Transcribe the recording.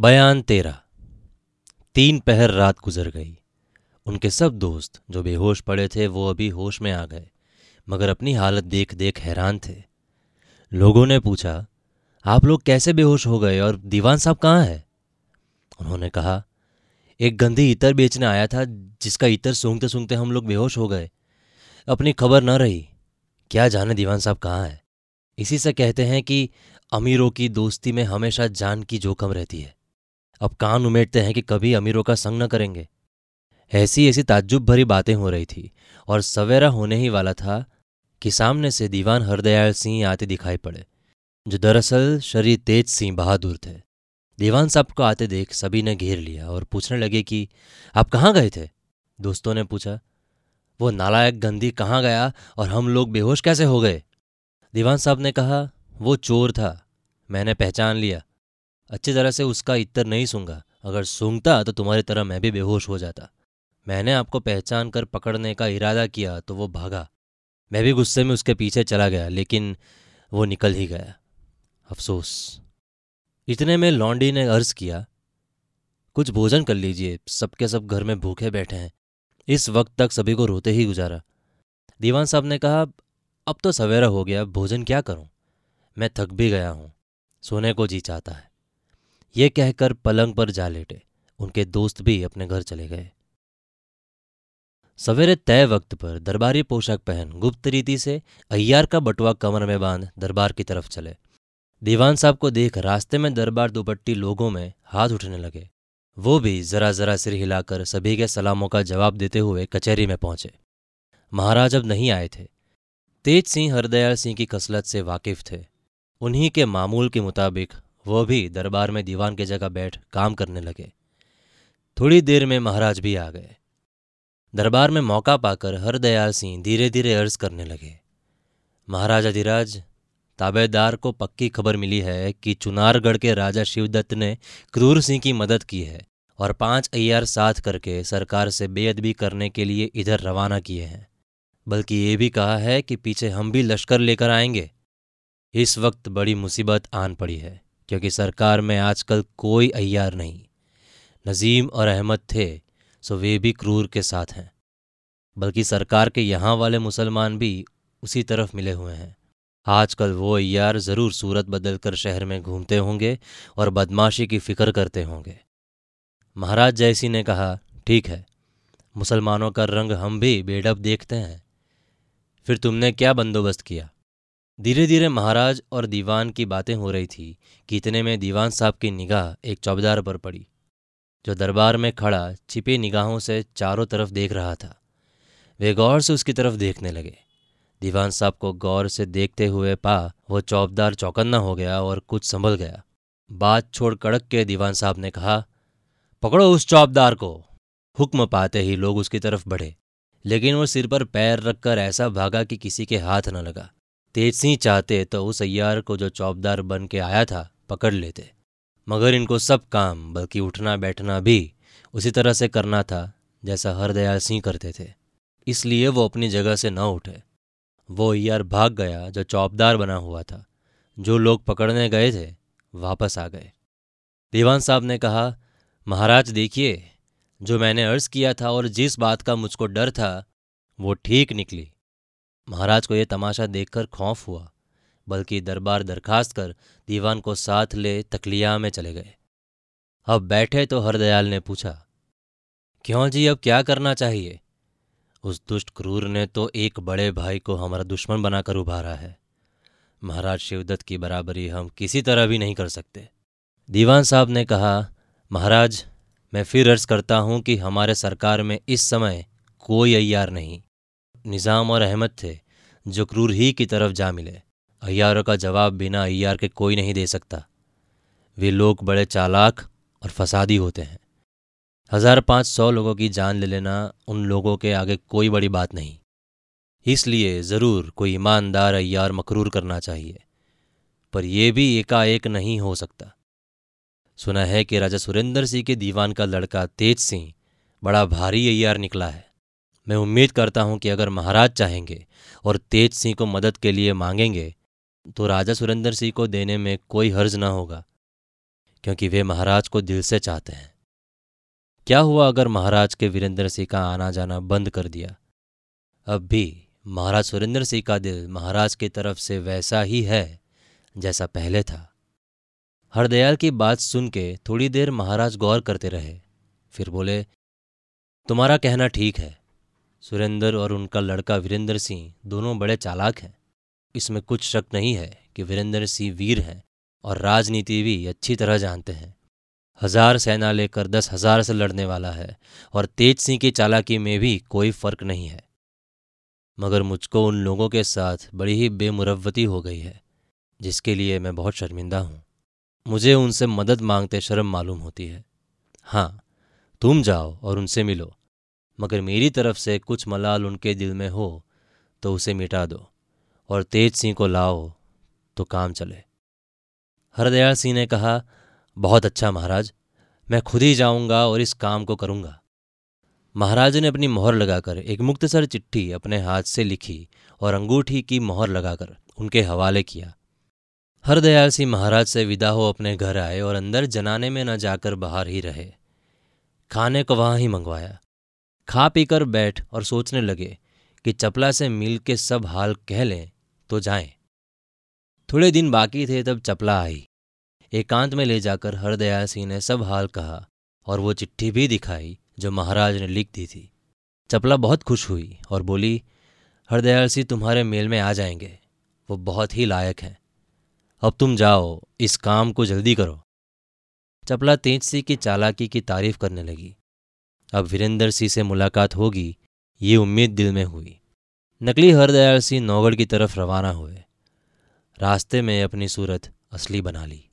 बयान तेरा। तीन पहर रात गुजर गई। उनके सब दोस्त जो बेहोश पड़े थे, वो अभी होश में आ गए, मगर अपनी हालत देख देख हैरान थे। लोगों ने पूछा, आप लोग कैसे बेहोश हो गए और दीवान साहब कहाँ है? उन्होंने कहा, एक गंदी इतर बेचने आया था, जिसका इतर सूंघते सूंघते हम लोग बेहोश हो गए। अपनी खबर न रही। क्या जाने दीवान साहब कहाँ है? इसी से कहते हैं कि अमीरों की दोस्ती में हमेशा जान की जोखम रहती है। अब कान उमेटते हैं कि कभी अमीरों का संग न करेंगे। ऐसी ऐसी ताज्जुब भरी बातें हो रही थी, और सवेरा होने ही वाला था कि सामने से दीवान हरदयाल सिंह आते दिखाई पड़े, जो दरअसल शरीर तेज सिंह बहादुर थे। दीवान साहब को आते देख सभी ने घेर लिया और पूछने लगे कि, आप कहाँ गए थे? दोस्तों ने पूछा, वो नालायक गंदी कहाँ गया और हम लोग बेहोश कैसे हो गए? दीवान साहब ने कहा, वो चोर था, मैंने पहचान लिया अच्छी तरह से उसका इतर नहीं सूँगा अगर सूंघता तो तुम्हारी तरह मैं भी बेहोश हो जाता। मैंने आपको पहचान कर पकड़ने का इरादा किया तो वो भागा। मैं भी गुस्से में उसके पीछे चला गया, लेकिन वो निकल ही गया। अफसोस। इतने में लॉन्डी ने अर्ज़ किया, कुछ भोजन कर लीजिए, सबके सब घर में भूखे बैठे हैं। इस वक्त तक सभी को रोते ही गुजारा। दीवान साहब ने कहा, अब तो सवेरा हो गया, भोजन क्या करूँ? मैं थक भी गया हूँ। सोने को जी चाहता है। ये कहकर पलंग पर जा लेटे। उनके दोस्त भी अपने घर चले गए। सवेरे तय वक्त पर दरबारी पोशाक पहन गुप्त रीति से अय्यार का बटुआ कमर में बाँध दरबार की तरफ़ चले। दीवान साहब को देख रास्ते में दरबार दुपट्टी लोगों में हाथ उठने लगे। वो भी जरा जरा सिर हिलाकर सभी के सलामों का जवाब देते हुए कचहरी में पहुँचे। महाराज अब नहीं आए थे। तेज सिंह हरदयाल सिंह की कसलत से वाकिफ थे। उन्हीं के मामूल के मुताबिक वो भी दरबार में दीवान की जगह बैठ काम करने लगे। थोड़ी देर में महाराज भी आ गए। दरबार में मौका पाकर हरदयाल सिंह धीरे धीरे अर्ज़ करने लगे। महाराजा धीराज ताबेदार को पक्की खबर मिली है कि चुनारगढ़ के राजा शिवदत्त ने क्रूर सिंह की मदद की है और पाँच अय्यार साथ करके सरकार से बेअदबी करने के लिए इधर रवाना किए हैं। बल्कि ये भी कहा है कि पीछे हम भी लश्कर लेकर आएँगे। इस वक्त बड़ी मुसीबत आन पड़ी है। क्योंकि सरकार में आजकल कोई अयार नहीं। नजीम और अहमद थे, सो वे भी क्रूर के साथ हैं। बल्कि सरकार के यहाँ वाले मुसलमान भी उसी तरफ़ मिले हुए हैं। आजकल वो अय्यार ज़रूर सूरत बदल कर शहर में घूमते होंगे और बदमाशी की फ़िक्र करते होंगे। महाराज जैसी ने कहा, ठीक है, मुसलमानों का रंग हम भी बेडब देखते हैं। फिर तुमने क्या बंदोबस्त किया? धीरे धीरे महाराज और दीवान की बातें हो रही थी कि इतने में दीवान साहब की निगाह एक चौबदार पर पड़ी, जो दरबार में खड़ा छिपे निगाहों से चारों तरफ़ देख रहा था। वे गौर से उसकी तरफ़ देखने लगे। दीवान साहब को गौर से देखते हुए पा, वो चौबदार चौकन्ना हो गया और कुछ संभल गया। बात छोड़ कड़क के दीवान साहब ने कहा, पकड़ो उस चौबदार को। हुक्म पाते ही लोग उसकी तरफ़ बढ़े, लेकिन वो सिर पर पैर रखकर ऐसा भागा कि किसी के हाथ न लगा। तेज सिंह चाहते तो उस अय्यार को जो चौबदार बन के आया था, पकड़ लेते। मगर इनको सब काम, बल्कि उठना बैठना भी, उसी तरह से करना था, जैसा हरदयाल सिंह करते थे। इसलिए वो अपनी जगह से न उठे। वो अय्यार भाग गया, जो चौबदार बना हुआ था। जो लोग पकड़ने गए थे, वापस आ गए। दीवान साहब ने कहा, महाराज, देखिए, जो मैंने अर्ज़ किया था और जिस बात का मुझको डर था, वो ठीक निकली। महाराज को यह तमाशा देखकर खौफ हुआ, बल्कि दरबार दरखास्त कर दीवान को साथ ले तकलिया में चले गए। अब बैठे तो हरदयाल ने पूछा, क्यों जी, अब क्या करना चाहिए? उस दुष्ट क्रूर ने तो एक बड़े भाई को हमारा दुश्मन बनाकर उभारा है। महाराज शिवदत्त की बराबरी हम किसी तरह भी नहीं कर सकते। दीवान साहब ने कहा, महाराज, मैं फिर अर्ज़ करता हूँ कि हमारे सरकार में इस समय कोई अयार नहीं। निज़ाम और अहमद थे, जो क्रूर ही की तरफ़ जा मिले। अयारों का जवाब बिना अय्यार के कोई नहीं दे सकता। वे लोग बड़े चालाक और फसादी होते हैं। हज़ार पाँच सौ लोगों की जान ले लेना उन लोगों के आगे कोई बड़ी बात नहीं। इसलिए ज़रूर कोई ईमानदार अयार मकरूर करना चाहिए, पर यह भी एकाएक नहीं हो सकता। सुना है कि राजा सुरेंद्र सिंह के दीवान का लड़का तेज सिंह बड़ा भारी अयार निकला है। मैं उम्मीद करता हूँ कि अगर महाराज चाहेंगे और तेज सिंह को मदद के लिए मांगेंगे तो राजा सुरेंद्र सिंह को देने में कोई हर्ज ना होगा, क्योंकि वे महाराज को दिल से चाहते हैं। क्या हुआ अगर महाराज के वीरेंद्र सिंह का आना जाना बंद कर दिया? अब भी महाराज सुरेंद्र सिंह का दिल महाराज की तरफ़ से वैसा ही है, जैसा पहले था। हरदयाल की बात सुन के थोड़ी देर महाराज गौर करते रहे, फिर बोले, तुम्हारा कहना ठीक है। सुरेंद्र और उनका लड़का वीरेंद्र सिंह दोनों बड़े चालाक हैं। इसमें कुछ शक नहीं है कि वीरेंद्र सिंह वीर हैं और राजनीति भी अच्छी तरह जानते हैं। हज़ार सेना लेकर दस हज़ार से लड़ने वाला है और तेज सिंह की चालाकी में भी कोई फ़र्क नहीं है। मगर मुझको उन लोगों के साथ बड़ी ही बेमुरवती हो गई है, जिसके लिए मैं बहुत शर्मिंदा हूँ। मुझे उनसे मदद मांगते शर्म मालूम होती है। हाँ तुम जाओ और उनसे मिलो। मगर मेरी तरफ़ से कुछ मलाल उनके दिल में हो तो उसे मिटा दो, और तेज सिंह को लाओ तो काम चले। हरदयाल सिंह ने कहा, बहुत अच्छा महाराज, मैं खुद ही जाऊँगा और इस काम को करूँगा। महाराज ने अपनी मोहर लगाकर एक मुक्तसर चिट्ठी अपने हाथ से लिखी और अंगूठी की मोहर लगाकर उनके हवाले किया। हरदयाल सिंह महाराज से विदा हो अपने घर आए और अंदर जनाने में न जाकर बाहर ही रहे। खाने को वहाँ ही मंगवाया। खा पीकर बैठ और सोचने लगे कि चपला से मिल के सब हाल कह लें तो जाएँ। थोड़े दिन बाकी थे तब चपला आई। एकांत में ले जाकर हरदयाल सिंह ने सब हाल कहा और वो चिट्ठी भी दिखाई जो महाराज ने लिख दी थी। चपला बहुत खुश हुई और बोली, हरदयाल सिंह तुम्हारे मेल में आ जाएँगे। वो बहुत ही लायक हैं। अब तुम जाओ, इस काम को जल्दी करो। चपला तेज सिंह की चालाकी की तारीफ़ करने लगी। अब वीरेंद्र सिंह से मुलाकात होगी, ये उम्मीद दिल में हुई। नकली हरदयाल सिंह नौगढ़ की तरफ़ रवाना हुए। रास्ते में अपनी सूरत असली बना ली।